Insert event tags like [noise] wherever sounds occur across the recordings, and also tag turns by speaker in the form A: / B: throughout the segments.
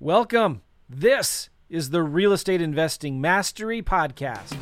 A: Welcome. This is the Real Estate Investing Mastery Podcast.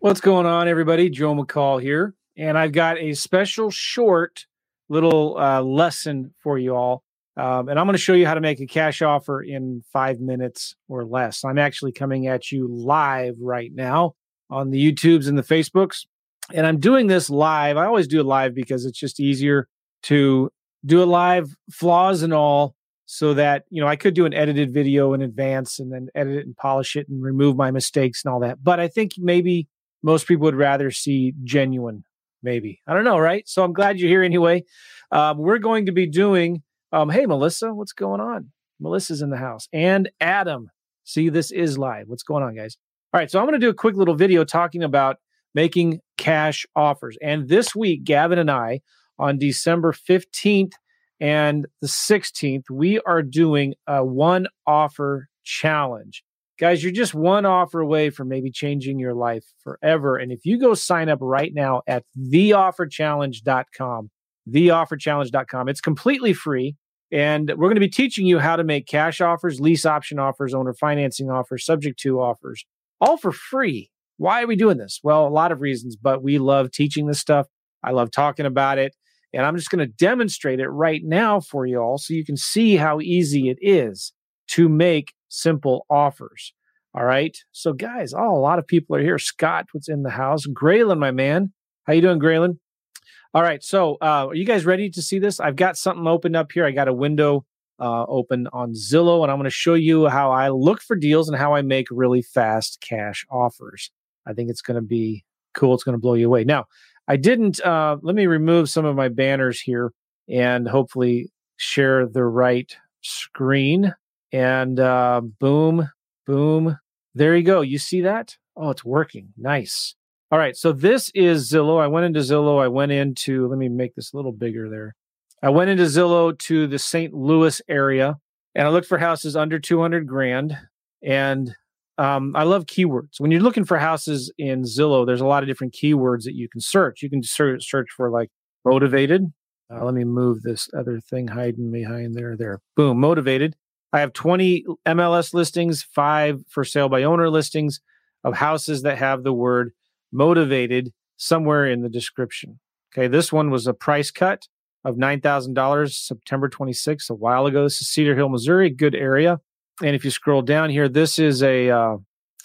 A: What's going on, everybody? Joe McCall here, and I've got a special short little uh, lesson for you all. Um, and I'm going to show you how to make a cash offer in five minutes or less. I'm actually coming at you live right now on the YouTubes and the Facebooks. And I'm doing this live. I always do it live because it's just easier to do it live, flaws and all, so that, you know, I could do an edited video in advance and then edit it and polish it and remove my mistakes and all that. But I think maybe most people would rather see genuine, maybe. I don't know, right? So I'm glad you're here anyway. Um, we're going to be doing, um, hey, Melissa, what's going on? Melissa's in the house and Adam. See, this is live. What's going on, guys? All right. So I'm going to do a quick little video talking about making cash offers. And this week, Gavin and I, on December 15th and the 16th, we are doing a one offer challenge. Guys, you're just one offer away from maybe changing your life forever. And if you go sign up right now at theofferchallenge.com, theofferchallenge.com, it's completely free. And we're going to be teaching you how to make cash offers, lease option offers, owner financing offers, subject to offers, all for free. Why are we doing this? Well, a lot of reasons, but we love teaching this stuff. I love talking about it. And I'm just going to demonstrate it right now for you all so you can see how easy it is to make simple offers. All right. So, guys, oh, a lot of people are here. Scott, what's in the house? Graylin, my man. How you doing, Graylin? All right. So, uh, are you guys ready to see this? I've got something opened up here. I got a window uh, open on Zillow, and I'm going to show you how I look for deals and how I make really fast cash offers. I think it's going to be cool. It's going to blow you away. Now, I didn't, uh, let me remove some of my banners here and hopefully share the right screen. And uh, boom, boom. There you go. You see that? Oh, it's working. Nice. All right. So this is Zillow. I went into Zillow. I went into, let me make this a little bigger there. I went into Zillow to the St. Louis area and I looked for houses under 200 grand. And um, I love keywords. When you're looking for houses in Zillow, there's a lot of different keywords that you can search. You can search, search for like motivated. Uh, let me move this other thing hiding behind there. There. Boom. Motivated. I have 20 MLS listings, five for sale by owner listings of houses that have the word motivated somewhere in the description. Okay, this one was a price cut of $9,000 September 26th, a while ago. This is Cedar Hill, Missouri, good area. And if you scroll down here, this is a uh,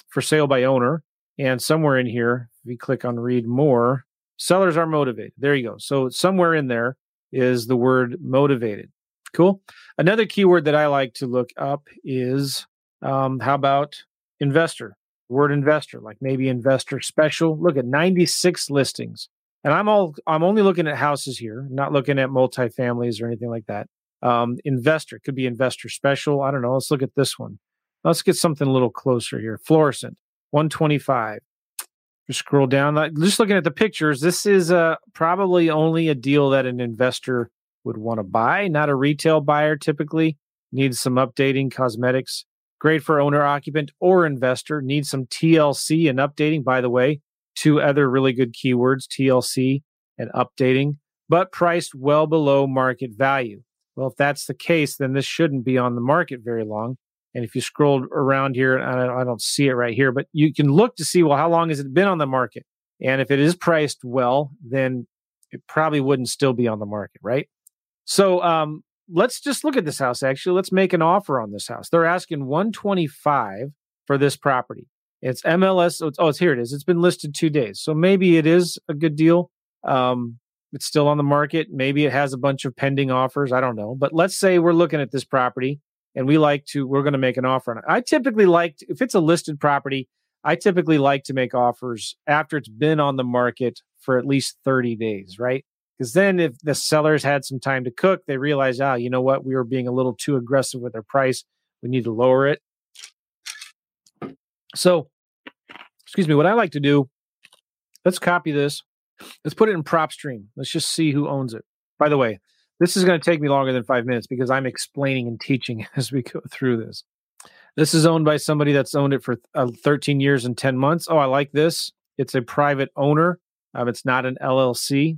A: for sale by owner. And somewhere in here, if you click on read more, sellers are motivated. There you go. So somewhere in there is the word motivated. Cool. Another keyword that I like to look up is um, how about investor? Word investor, like maybe investor special. Look at 96 listings. And I'm all I'm only looking at houses here, not looking at multifamilies or anything like that. Um, investor could be investor special. I don't know. Let's look at this one. Let's get something a little closer here. Florissant, 125. Just scroll down. Just looking at the pictures, this is uh, probably only a deal that an investor would want to buy, not a retail buyer typically. Needs some updating, cosmetics. Great for owner occupant or investor. Needs some TLC and updating. By the way, two other really good keywords TLC and updating, but priced well below market value. Well, if that's the case, then this shouldn't be on the market very long. And if you scroll around here, I don't see it right here, but you can look to see, well, how long has it been on the market? And if it is priced well, then it probably wouldn't still be on the market, right? So um, let's just look at this house. Actually, let's make an offer on this house. They're asking 125 for this property. It's MLS. Oh, it's, oh, it's here. It is. It's been listed two days, so maybe it is a good deal. Um, it's still on the market. Maybe it has a bunch of pending offers. I don't know. But let's say we're looking at this property and we like to. We're going to make an offer on it. I typically like to, if it's a listed property. I typically like to make offers after it's been on the market for at least 30 days, right? Because then, if the sellers had some time to cook, they realize, ah, you know what, we were being a little too aggressive with our price. We need to lower it. So, excuse me, what I like to do, let's copy this. Let's put it in PropStream. Let's just see who owns it. By the way, This is going to take me longer than five minutes because I'm explaining and teaching [laughs] as we go through this. This is owned by somebody that's owned it for uh, 13 years and 10 months. Oh, I like this. It's a private owner. It's not an LLC.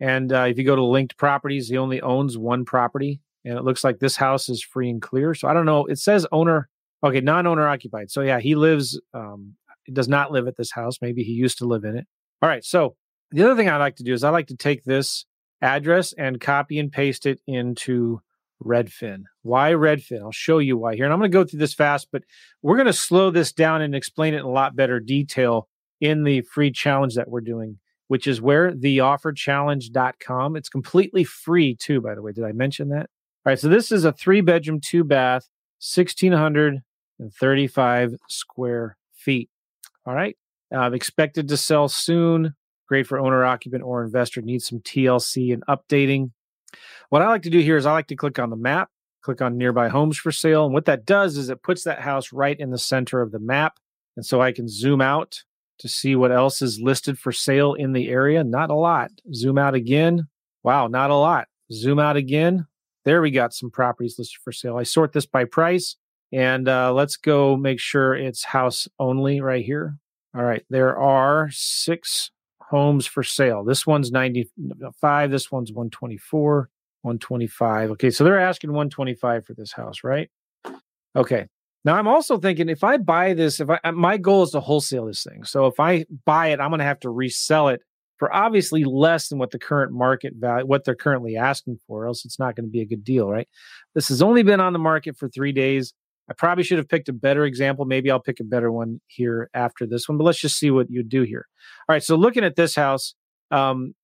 A: And uh, if you go to linked properties, he only owns one property. And it looks like this house is free and clear. So I don't know. It says owner, okay, non owner occupied. So yeah, he lives, um, does not live at this house. Maybe he used to live in it. All right. So the other thing I like to do is I like to take this address and copy and paste it into Redfin. Why Redfin? I'll show you why here. And I'm going to go through this fast, but we're going to slow this down and explain it in a lot better detail in the free challenge that we're doing, which is where theofferchallenge.com. It's completely free too, by the way. Did I mention that? All right. So this is a three bedroom, two bath, 1,635 square feet. All right. Uh, expected to sell soon. Great for owner, occupant, or investor. Needs some TLC and updating. What I like to do here is I like to click on the map, click on nearby homes for sale. And what that does is it puts that house right in the center of the map. And so I can zoom out to see what else is listed for sale in the area. Not a lot. Zoom out again. Wow, not a lot. Zoom out again. There we got some properties listed for sale. I sort this by price and uh, let's go make sure it's house only right here. All right, there are six homes for sale. This one's 95, this one's 124, 125. Okay, so they're asking 125 for this house, right? Okay. Now I'm also thinking if I buy this, if I uh, my goal is to wholesale this thing. So if I buy it, I'm going to have to resell it for obviously less than what the current market value, what they're currently asking for, else it's not going to be a good deal, right? This has only been on the market for three days. I probably should have picked a better example. Maybe I'll pick a better one here after this one, but let's just see what you do here. All right. So looking at this house, um,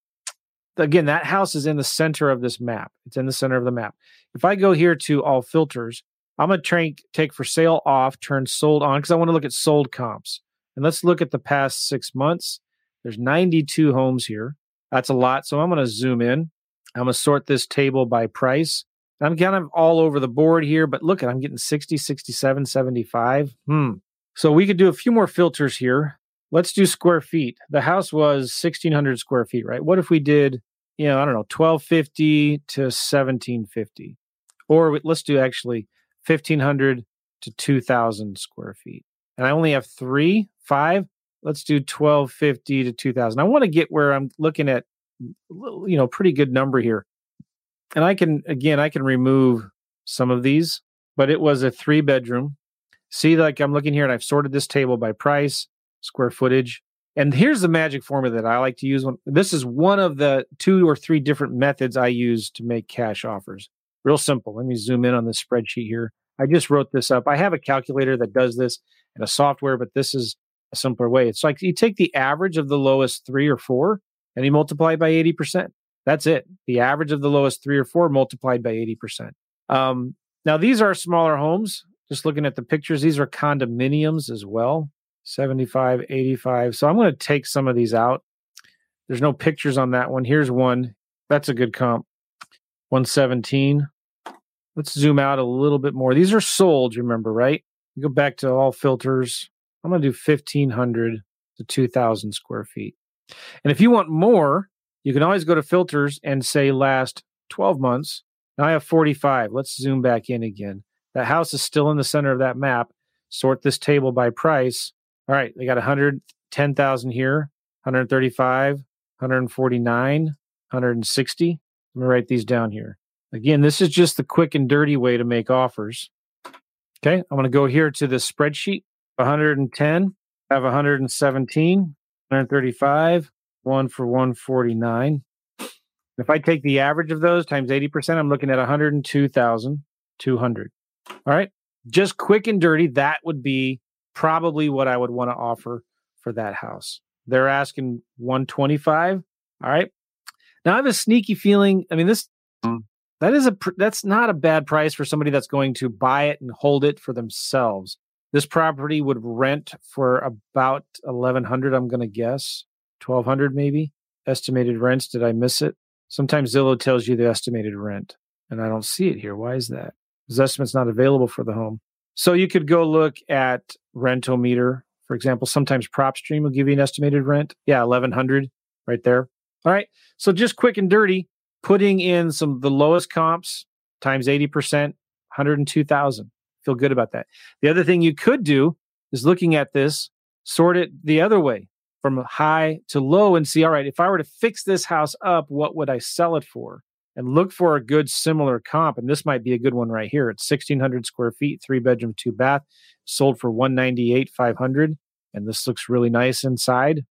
A: again, that house is in the center of this map. It's in the center of the map. If I go here to all filters, I'm going to take for sale off, turn sold on because I want to look at sold comps. And let's look at the past six months. There's 92 homes here. That's a lot. So I'm going to zoom in. I'm going to sort this table by price. I'm kind of all over the board here, but look at I'm getting 60, 67, 75. Hmm. So we could do a few more filters here. Let's do square feet. The house was 1600 square feet, right? What if we did, you know, I don't know, 1250 to 1750? Or let's do actually 1500 to 2000 square feet. And I only have three, five. Let's do 1250 to 2000. I want to get where I'm looking at, you know, pretty good number here and I can again I can remove some of these, but it was a three bedroom. See, like I'm looking here and I've sorted this table by price, square footage. And here's the magic formula that I like to use. When, this is one of the two or three different methods I use to make cash offers. Real simple. Let me zoom in on this spreadsheet here. I just wrote this up. I have a calculator that does this in a software, but this is a simpler way. It's like you take the average of the lowest three or four and you multiply by 80%. That's it. The average of the lowest three or four multiplied by 80%. Um, now, these are smaller homes. Just looking at the pictures, these are condominiums as well 75, 85. So I'm going to take some of these out. There's no pictures on that one. Here's one. That's a good comp 117. Let's zoom out a little bit more. These are sold, remember, right? You go back to all filters. I'm going to do 1500 to 2000 square feet. And if you want more, you can always go to filters and say last 12 months. Now I have 45. Let's zoom back in again. That house is still in the center of that map. Sort this table by price. All right, they got 110,000 here, 135, 149, 160. Let me write these down here. Again, this is just the quick and dirty way to make offers. Okay, I'm going to go here to the spreadsheet. 110, I have 117, 135, one for 149. If I take the average of those times 80%, I'm looking at 102,200. All right. Just quick and dirty, that would be probably what I would want to offer for that house. They're asking 125. All right. Now I have a sneaky feeling. I mean, this mm. that is a that's not a bad price for somebody that's going to buy it and hold it for themselves. This property would rent for about 1100 I'm going to guess. 1200 maybe estimated rents. Did I miss it? Sometimes Zillow tells you the estimated rent and I don't see it here. Why is that? Because estimate's not available for the home. So you could go look at Rentometer, for example. Sometimes PropStream will give you an estimated rent. Yeah, 1100 right there. All right. So just quick and dirty, putting in some of the lowest comps times 80%, 102,000. Feel good about that. The other thing you could do is looking at this, sort it the other way from high to low and see, all right, if I were to fix this house up, what would I sell it for? And look for a good similar comp. And this might be a good one right here. It's 1,600 square feet, three bedroom, two bath, sold for 198, 500. And this looks really nice inside.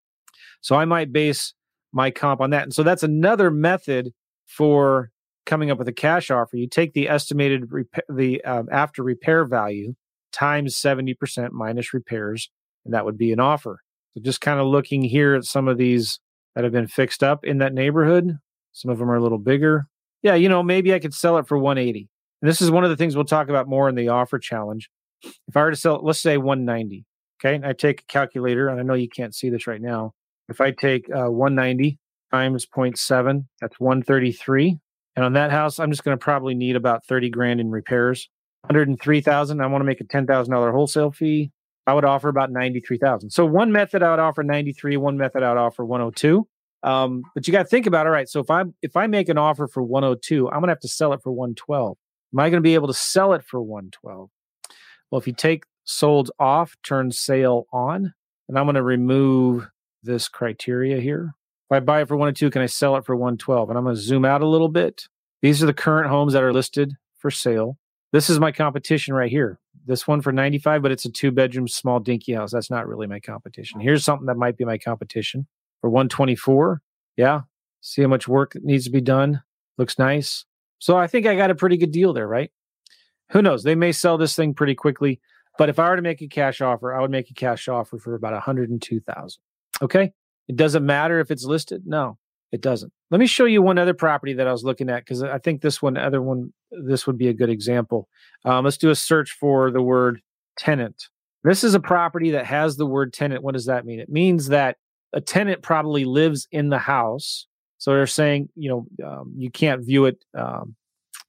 A: So I might base my comp on that. And so that's another method for coming up with a cash offer. You take the estimated rep- the um, after repair value times 70% minus repairs, and that would be an offer. So just kind of looking here at some of these that have been fixed up in that neighborhood. Some of them are a little bigger. Yeah, you know, maybe I could sell it for 180. And this is one of the things we'll talk about more in the offer challenge. If I were to sell let's say 190. Okay. I take a calculator, and I know you can't see this right now. If I take uh, 190 times 0.7, that's 133. And on that house, I'm just going to probably need about 30 grand in repairs. 103,000. I want to make a $10,000 wholesale fee. I would offer about 93,000. So one method I would offer 93, one method I would offer 102. Um, but you got to think about all right. So if I if I make an offer for 102, I'm gonna have to sell it for 112. Am I gonna be able to sell it for 112? Well, if you take sold off, turn sale on, and I'm gonna remove this criteria here. If I buy it for 102, can I sell it for 112? And I'm gonna zoom out a little bit. These are the current homes that are listed for sale. This is my competition right here. This one for 95, but it's a two bedroom small dinky house. That's not really my competition. Here's something that might be my competition for 124. Yeah. See how much work needs to be done. Looks nice. So I think I got a pretty good deal there, right? Who knows? They may sell this thing pretty quickly, but if I were to make a cash offer, I would make a cash offer for about 102,000. Okay? It doesn't matter if it's listed. No, it doesn't. Let me show you one other property that I was looking at because I think this one, other one, this would be a good example. Um, let's do a search for the word tenant. This is a property that has the word tenant. What does that mean? It means that a tenant probably lives in the house. So they're saying, you know, um, you can't view it um,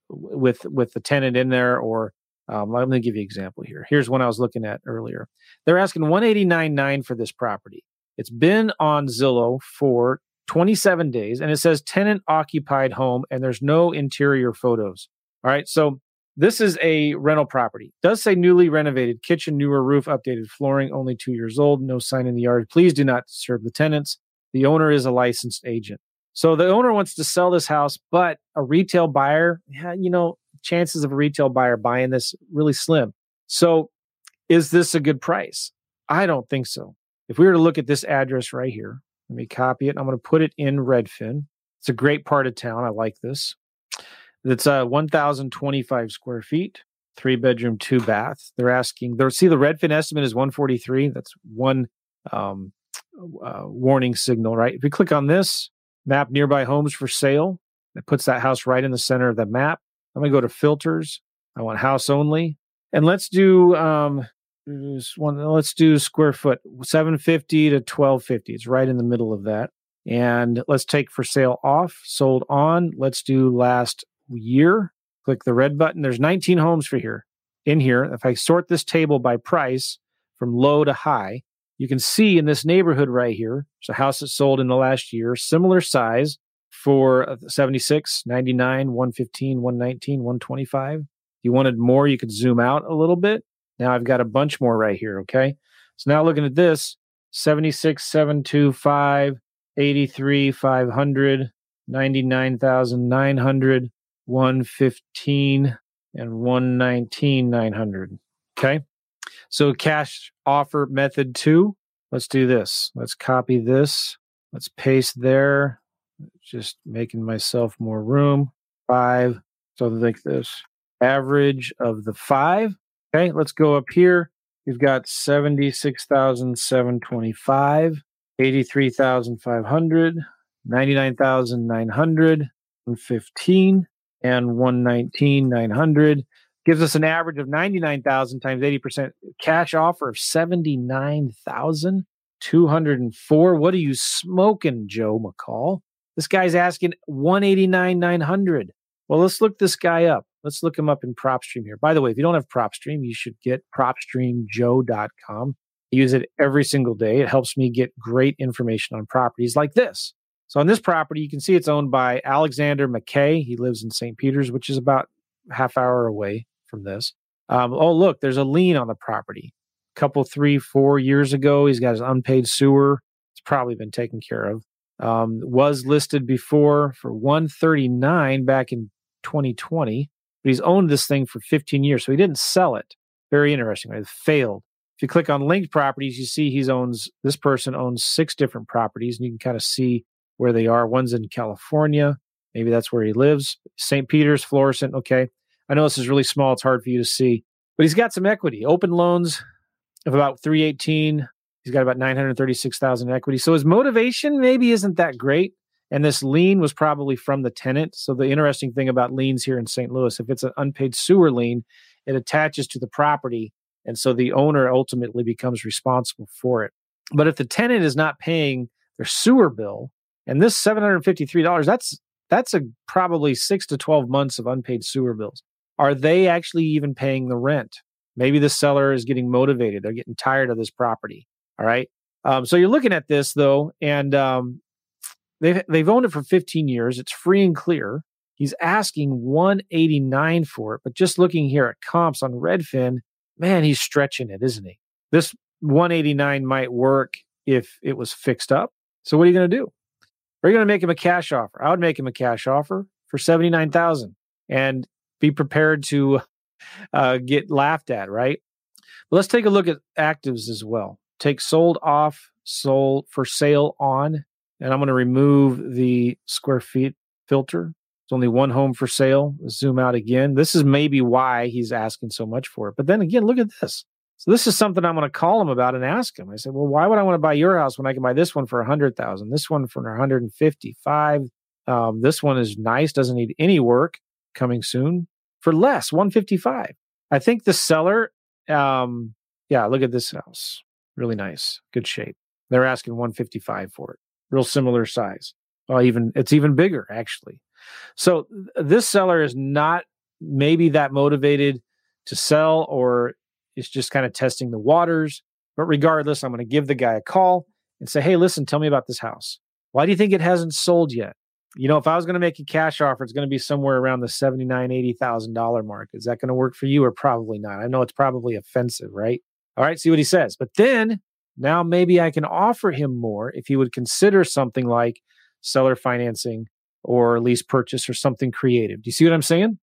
A: with with the tenant in there. Or um, let me give you an example here. Here's one I was looking at earlier. They're asking 189.9 for this property. It's been on Zillow for 27 days and it says tenant occupied home and there's no interior photos. All right. So this is a rental property. It does say newly renovated kitchen, newer roof, updated flooring, only two years old, no sign in the yard. Please do not disturb the tenants. The owner is a licensed agent. So the owner wants to sell this house, but a retail buyer, you know, chances of a retail buyer buying this really slim. So is this a good price? I don't think so. If we were to look at this address right here, let me copy it. I'm going to put it in Redfin. It's a great part of town. I like this. It's uh, 1,025 square feet, three bedroom, two bath. They're asking, they're, see, the Redfin estimate is 143. That's one um, uh, warning signal, right? If you click on this, map nearby homes for sale, it puts that house right in the center of the map. I'm going to go to filters. I want house only. And let's do um, one let's do square foot 750 to 1250 it's right in the middle of that. And let's take for sale off sold on. Let's do last year. Click the red button. There's 19 homes for here in here. If i sort this table by price from low to high you can see in this neighborhood right here there's a house that sold in the last year similar size for uh, 76 99 115 119 125 if you wanted more you could zoom out a little bit now I've got a bunch more right here. Okay. So now looking at this 76, 725, 83, 500, 99,900, 115, and 119, 900. Okay. So cash offer method two. Let's do this. Let's copy this. Let's paste there. Just making myself more room. Five. So like this. Average of the five Okay, let's go up here. We've got 76,725, 83,500, 99,900, 115, and 119,900. Gives us an average of 99,000 times 80% cash offer of 79,204. What are you smoking, Joe McCall? This guy's asking 189,900. Well, let's look this guy up. Let's look him up in PropStream here. By the way, if you don't have PropStream, you should get PropStreamJoe.com. I use it every single day. It helps me get great information on properties like this. So on this property, you can see it's owned by Alexander McKay. He lives in St. Peters, which is about half hour away from this. Um, oh, look, there's a lien on the property. A couple, three, four years ago, he's got his unpaid sewer. It's probably been taken care of. Um, was listed before for 139 back in 2020, but he's owned this thing for 15 years, so he didn't sell it. Very interesting. It failed. If you click on linked properties, you see he owns this person owns six different properties, and you can kind of see where they are. One's in California. Maybe that's where he lives. St. Peters, Florissant. Okay. I know this is really small. It's hard for you to see, but he's got some equity. Open loans of about 318. He's got about 936,000 equity. So his motivation maybe isn't that great. And this lien was probably from the tenant. So the interesting thing about liens here in St. Louis, if it's an unpaid sewer lien, it attaches to the property. And so the owner ultimately becomes responsible for it. But if the tenant is not paying their sewer bill, and this $753, that's that's a probably six to 12 months of unpaid sewer bills. Are they actually even paying the rent? Maybe the seller is getting motivated. They're getting tired of this property. All right. Um, so you're looking at this though, and um, they've they've owned it for 15 years. It's free and clear. He's asking 189 for it, but just looking here at comps on Redfin, man, he's stretching it, isn't he? This 189 might work if it was fixed up. So what are you going to do? Are you going to make him a cash offer? I would make him a cash offer for 79,000 and be prepared to uh, get laughed at, right? But let's take a look at actives as well. Take sold off, sold for sale on, and I'm going to remove the square feet filter. It's only one home for sale. Let's zoom out again. This is maybe why he's asking so much for it. But then again, look at this. So this is something I'm going to call him about and ask him. I said, "Well, why would I want to buy your house when I can buy this one for a hundred thousand? This one for 155. Um, this one is nice, doesn't need any work. Coming soon for less, 155. I think the seller, um, yeah, look at this house, really nice, good shape. They're asking 155 for it, real similar size. Well, even it's even bigger actually. So this seller is not maybe that motivated to sell or is just kind of testing the waters. But regardless, I'm going to give the guy a call and say, hey, listen, tell me about this house. Why do you think it hasn't sold yet? You know, if I was going to make a cash offer, it's going to be somewhere around the seventy-nine, eighty thousand dollar mark. Is that going to work for you, or probably not? I know it's probably offensive, right? All right, see what he says. But then now maybe I can offer him more if he would consider something like seller financing or lease purchase or something creative. Do you see what I'm saying?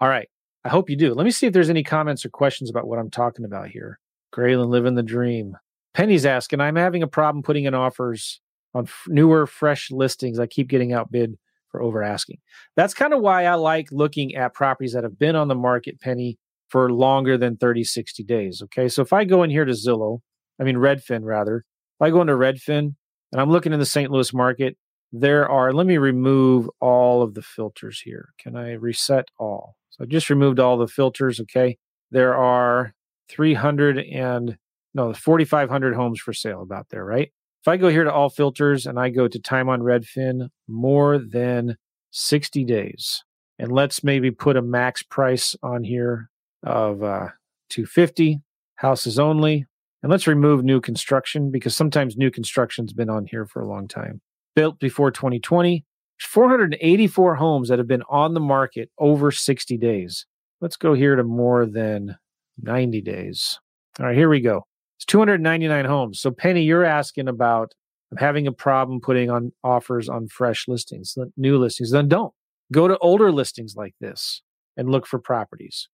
A: All right. I hope you do. Let me see if there's any comments or questions about what I'm talking about here. Graylin living the dream. Penny's asking, I'm having a problem putting in offers on f- newer, fresh listings. I keep getting outbid for over asking. That's kind of why I like looking at properties that have been on the market, Penny, for longer than 30, 60 days. Okay. So if I go in here to Zillow, I mean, Redfin rather, if I go into Redfin and I'm looking in the St. Louis market, there are, let me remove all of the filters here. Can I reset all? So I just removed all the filters. Okay. There are 300 and no, 4,500 homes for sale about there, right? If I go here to all filters and I go to time on Redfin, more than 60 days, and let's maybe put a max price on here of uh, 250 houses only. And let's remove new construction because sometimes new construction's been on here for a long time. Built before 2020, 484 homes that have been on the market over 60 days. Let's go here to more than 90 days. All right, here we go. It's 299 homes. So, Penny, you're asking about I'm having a problem putting on offers on fresh listings, new listings. Then don't go to older listings like this and look for properties.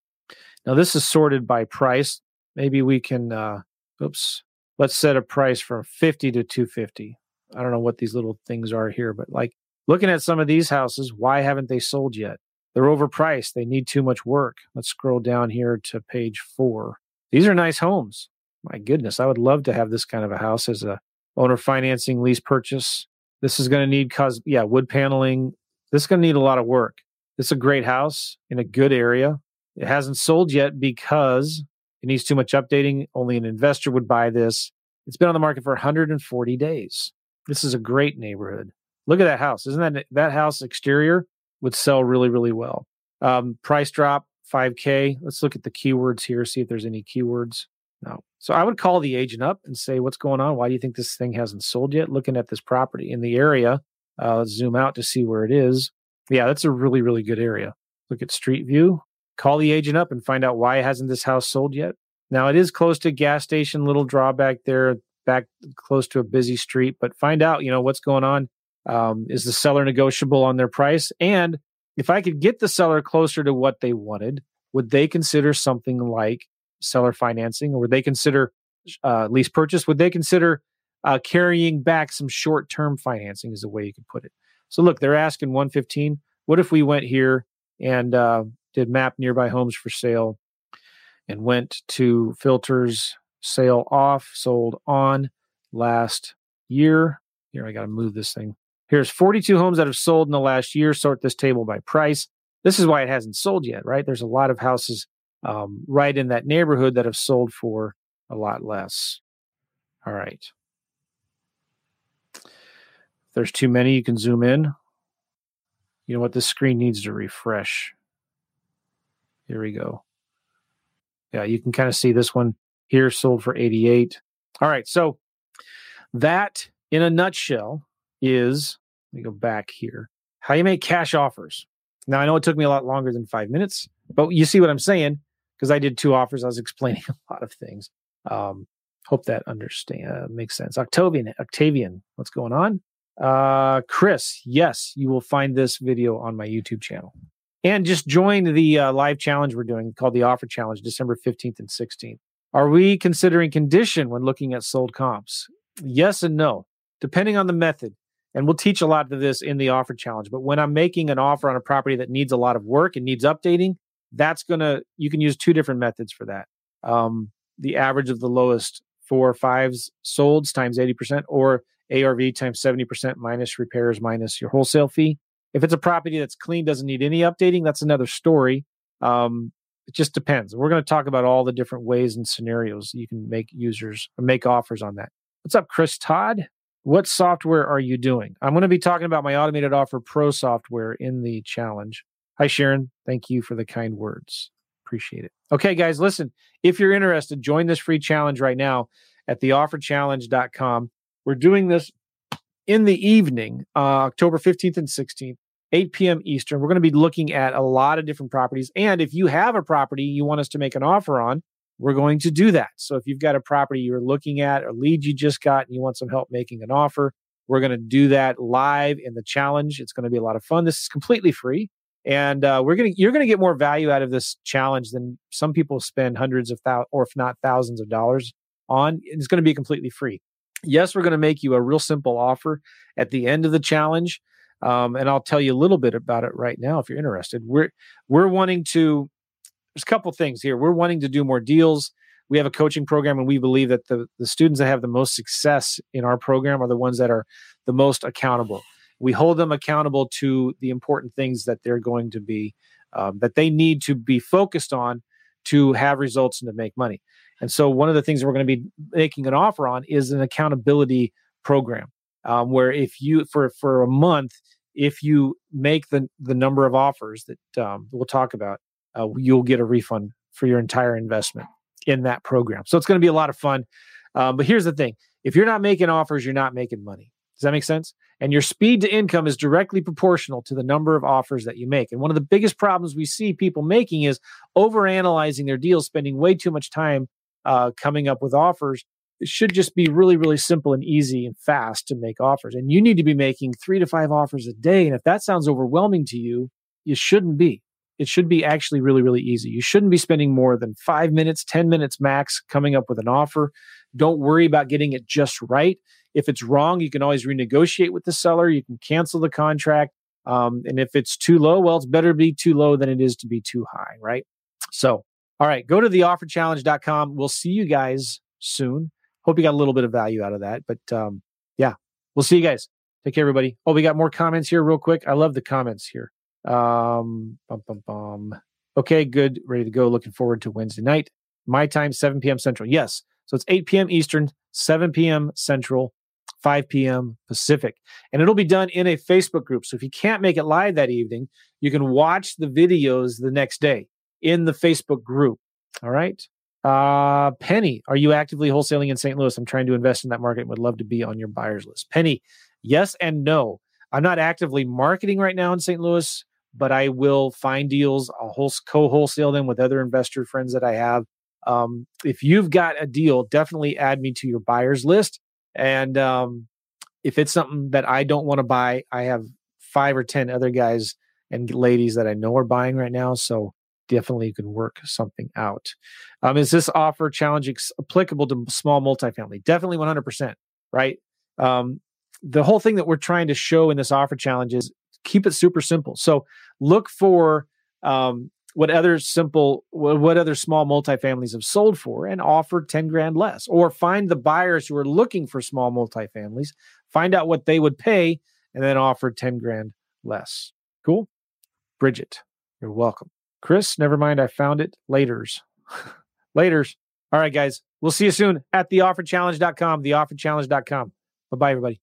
A: Now, this is sorted by price. Maybe we can, uh, oops, let's set a price from 50 to 250. I don't know what these little things are here, but like Looking at some of these houses, why haven't they sold yet? They're overpriced. They need too much work. Let's scroll down here to page four. These are nice homes. My goodness, I would love to have this kind of a house as a owner financing lease purchase. This is going to need cause yeah, wood paneling. This is going to need a lot of work. Is a great house in a good area. It hasn't sold yet because it needs too much updating. Only an investor would buy this. It's been on the market for 140 days. This is a great neighborhood. Look at that house. Isn't that that house exterior would sell really, really well. Um, price drop 5K. Let's look at the keywords here, see if there's any keywords. No. So I would call the agent up and say, What's going on? Why do you think this thing hasn't sold yet? Looking at this property in the area, Uh, zoom out to see where it is. Yeah, that's a really, really good area. Look at Street View. Call the agent up and find out why hasn't this house sold yet. Now it is close to a gas station, little drawback there, back close to a busy street, but find out, you know, what's going on. Um, is the seller negotiable on their price? And if I could get the seller closer to what they wanted, would they consider something like seller financing or would they consider uh, lease purchase? Would they consider uh, carrying back some short term financing, is the way you could put it? So, look, they're asking 115. What if we went here and uh, did map nearby homes for sale and went to filters sale off, sold on last year? Here, I got to move this thing. Here's 42 homes that have sold in the last year. Sort this table by price. This is why it hasn't sold yet, right? There's a lot of houses um, right in that neighborhood that have sold for a lot less. All right. If there's too many, you can zoom in. You know what? This screen needs to refresh. Here we go. Yeah, you can kind of see this one here sold for 88. All right. So that in a nutshell is let me go back here. How you make cash offers. Now I know it took me a lot longer than five minutes, but you see what I'm saying because I did two offers. I was [laughs] explaining a lot of things. Um, hope that understand uh, makes sense. Octavian, Octavian, what's going on? Uh, Chris, yes, you will find this video on my YouTube channel. And just join the uh, live challenge we're doing called the Offer Challenge, December 15th and 16th. Are we considering condition when looking at sold comps? Yes and no, depending on the method. And we'll teach a lot of this in the offer challenge. But when I'm making an offer on a property that needs a lot of work and needs updating, that's going to, you can use two different methods for that. Um, the average of the lowest four or fives solds times 80%, or ARV times 70% minus repairs minus your wholesale fee. If it's a property that's clean, doesn't need any updating, that's another story. Um, it just depends. We're going to talk about all the different ways and scenarios you can make users make offers on that. What's up, Chris Todd? What software are you doing? I'm going to be talking about my automated offer pro software in the challenge. Hi, Sharon. Thank you for the kind words. Appreciate it. Okay, guys, listen. If you're interested, join this free challenge right now at theofferchallenge.com. We're doing this in the evening, uh, October 15th and 16th, 8 p.m. Eastern. We're going to be looking at a lot of different properties. And if you have a property you want us to make an offer on, we're going to do that. So if you've got a property you're looking at, or lead you just got, and you want some help making an offer, we're going to do that live in the challenge. It's going to be a lot of fun. This is completely free and uh, we're gonna you're gonna get more value out of this challenge than some people spend hundreds of thousands or if not thousands of dollars on. It's going to be completely free. Yes, we're going to make you a real simple offer at the end of the challenge, um, and I'll tell you a little bit about it right now if you're interested. We're we're wanting to. There's a couple things here. We're wanting to do more deals. We have a coaching program, and we believe that the the students that have the most success in our program are the ones that are the most accountable we hold them accountable to the important things that they're going to be um, that they need to be focused on to have results and to make money and so one of the things we're going to be making an offer on is an accountability program um, where if you for for a month if you make the the number of offers that um, we'll talk about uh, you'll get a refund for your entire investment in that program so it's going to be a lot of fun um, but here's the thing if you're not making offers you're not making money does that make sense? And your speed to income is directly proportional to the number of offers that you make. And one of the biggest problems we see people making is overanalyzing their deals, spending way too much time uh, coming up with offers. It should just be really, really simple and easy and fast to make offers. And you need to be making three to five offers a day. And if that sounds overwhelming to you, you shouldn't be. It should be actually really, really easy. You shouldn't be spending more than five minutes, 10 minutes max coming up with an offer. Don't worry about getting it just right. If it's wrong, you can always renegotiate with the seller. You can cancel the contract. Um, and if it's too low, well, it's better to be too low than it is to be too high, right? So, all right, go to theofferchallenge.com. We'll see you guys soon. Hope you got a little bit of value out of that. But um, yeah, we'll see you guys. Take care, everybody. Oh, we got more comments here, real quick. I love the comments here. Um, bum, bum, bum. Okay, good. Ready to go. Looking forward to Wednesday night. My time, 7 p.m. Central. Yes. So it's 8 p.m. Eastern, 7 p.m. Central. 5 p.m. Pacific. And it'll be done in a Facebook group. So if you can't make it live that evening, you can watch the videos the next day in the Facebook group. All right. Uh, Penny, are you actively wholesaling in St. Louis? I'm trying to invest in that market and would love to be on your buyers list. Penny, yes and no. I'm not actively marketing right now in St. Louis, but I will find deals. I'll co wholesale them with other investor friends that I have. Um, if you've got a deal, definitely add me to your buyers list. And um, if it's something that I don't want to buy, I have five or 10 other guys and ladies that I know are buying right now. So definitely you can work something out. Um, is this offer challenge ex- applicable to small multifamily? Definitely 100%, right? Um, the whole thing that we're trying to show in this offer challenge is keep it super simple. So look for um, what other simple, what other small multifamilies have sold for and offer 10 grand less, or find the buyers who are looking for small multifamilies, find out what they would pay, and then offer 10 grand less. Cool. Bridget, you're welcome. Chris, never mind. I found it. Laters. [laughs] Laters. All right, guys. We'll see you soon at theofferchallenge.com, theofferchallenge.com. Bye bye, everybody.